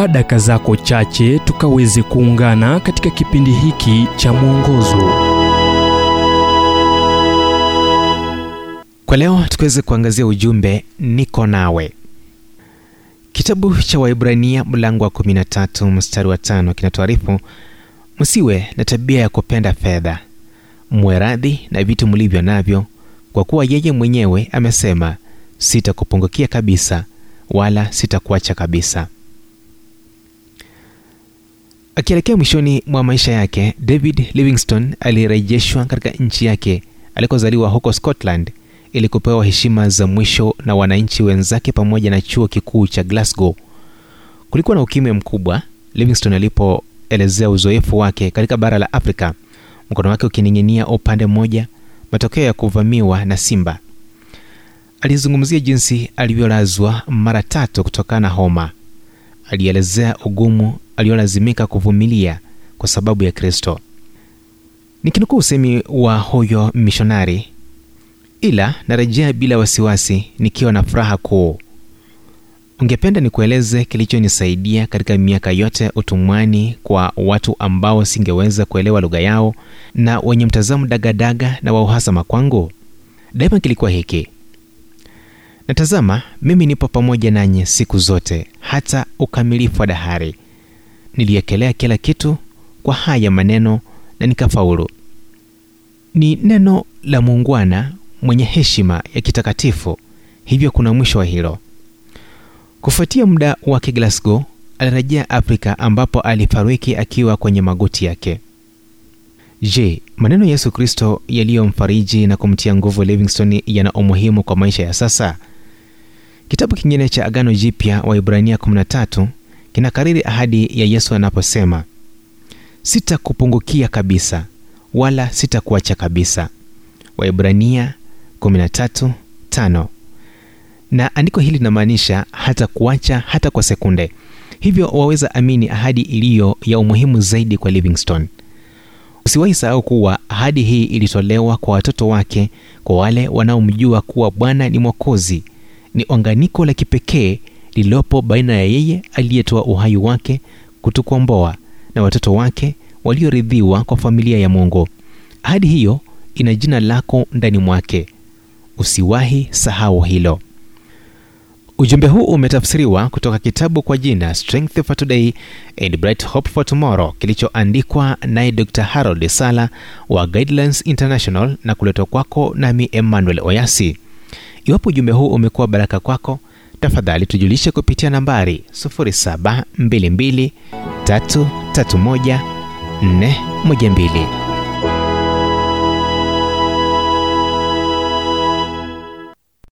chukua daka zako chache tukaweze kuungana katika kipindi hiki cha mwongozo. Kwa leo tukiweze kuangazia ujumbe niko nawe. Kitabu cha waibrania mlango wa 13 mstari wa tano kinatuarifu msiwe na tabia ya kupenda fedha. Mwe radhi na vitu mlivyo navyo kwa kuwa yeye mwenyewe amesema sitakupungukia kabisa wala sitakuacha kabisa akielekea mwishoni mwa maisha yake david livingstone alirejeshwa katika nchi yake alikozaliwa huko scotland ili kupewa heshima za mwisho na wananchi wenzake pamoja na chuo kikuu cha glasgow. Kulikuwa na ukimya mkubwa livingstone alipoelezea uzoefu wake katika bara la afrika mkono wake ukining'inia upande mmoja matokeo ya kuvamiwa na simba. Alizungumzia jinsi alivyolazwa mara tatu kutokana na homa. Alielezea ugumu aliolazimika kuvumilia kwa sababu ya kristo. Nikinukuu usemi wa huyo mishonari ila narejea bila wasiwasi nikiwa na furaha kuu. Ungependa nikueleze kilichonisaidia katika miaka yote utumwani kwa watu ambao singeweza kuelewa lugha yao na wenye mtazamo dagadaga na wa uhasama kwangu? Daima kilikuwa hiki. Natazama mimi nipo pamoja nanyi siku zote hata ukamilifu wa dahari niliekelea kila kitu kwa haya maneno na nikafaulu. Ni neno la muungwana mwenye heshima ya kitakatifu hivyo kuna mwisho wa hilo. Kufuatia muda wake glasgow alirejea afrika ambapo alifariki akiwa kwenye magoti yake. Je maneno yesu kristo yaliyomfariji na kumtia nguvu livingstone yana umuhimu kwa maisha ya sasa? Kitabu kingine cha agano jipya wa ibrania 13 kinakariri ahadi ya yesu anaposema sitakupungukia kabisa wala sitakuacha kabisa. Waibrania 13:5 na andiko hili linamaanisha hata kuacha hata kwa sekunde. Hivyo waweza amini ahadi iliyo ya umuhimu zaidi kwa livingstone. Usiwahi sahau kuwa ahadi hii ilitolewa kwa watoto wake kwa wale wanaomjua kuwa bwana ni mwokozi ni onganiko la kipekee lililopo baina ya yeye aliyetoa uhai wake kutukomboa na watoto wake walioridhiwa kwa familia ya mungu. Ahadi hiyo ina jina lako ndani mwake. Usiwahi sahau hilo. Ujumbe huu umetafsiriwa kutoka kitabu kwa jina strength for today and bright hope for tomorrow kilichoandikwa naye dr harold sala wa guidelines international na kuletwa kwako nami emmanuel oyasi. Iwapo ujumbe huu umekuwa baraka kwako tafadhali tujulishe kupitia nambari 722 331 412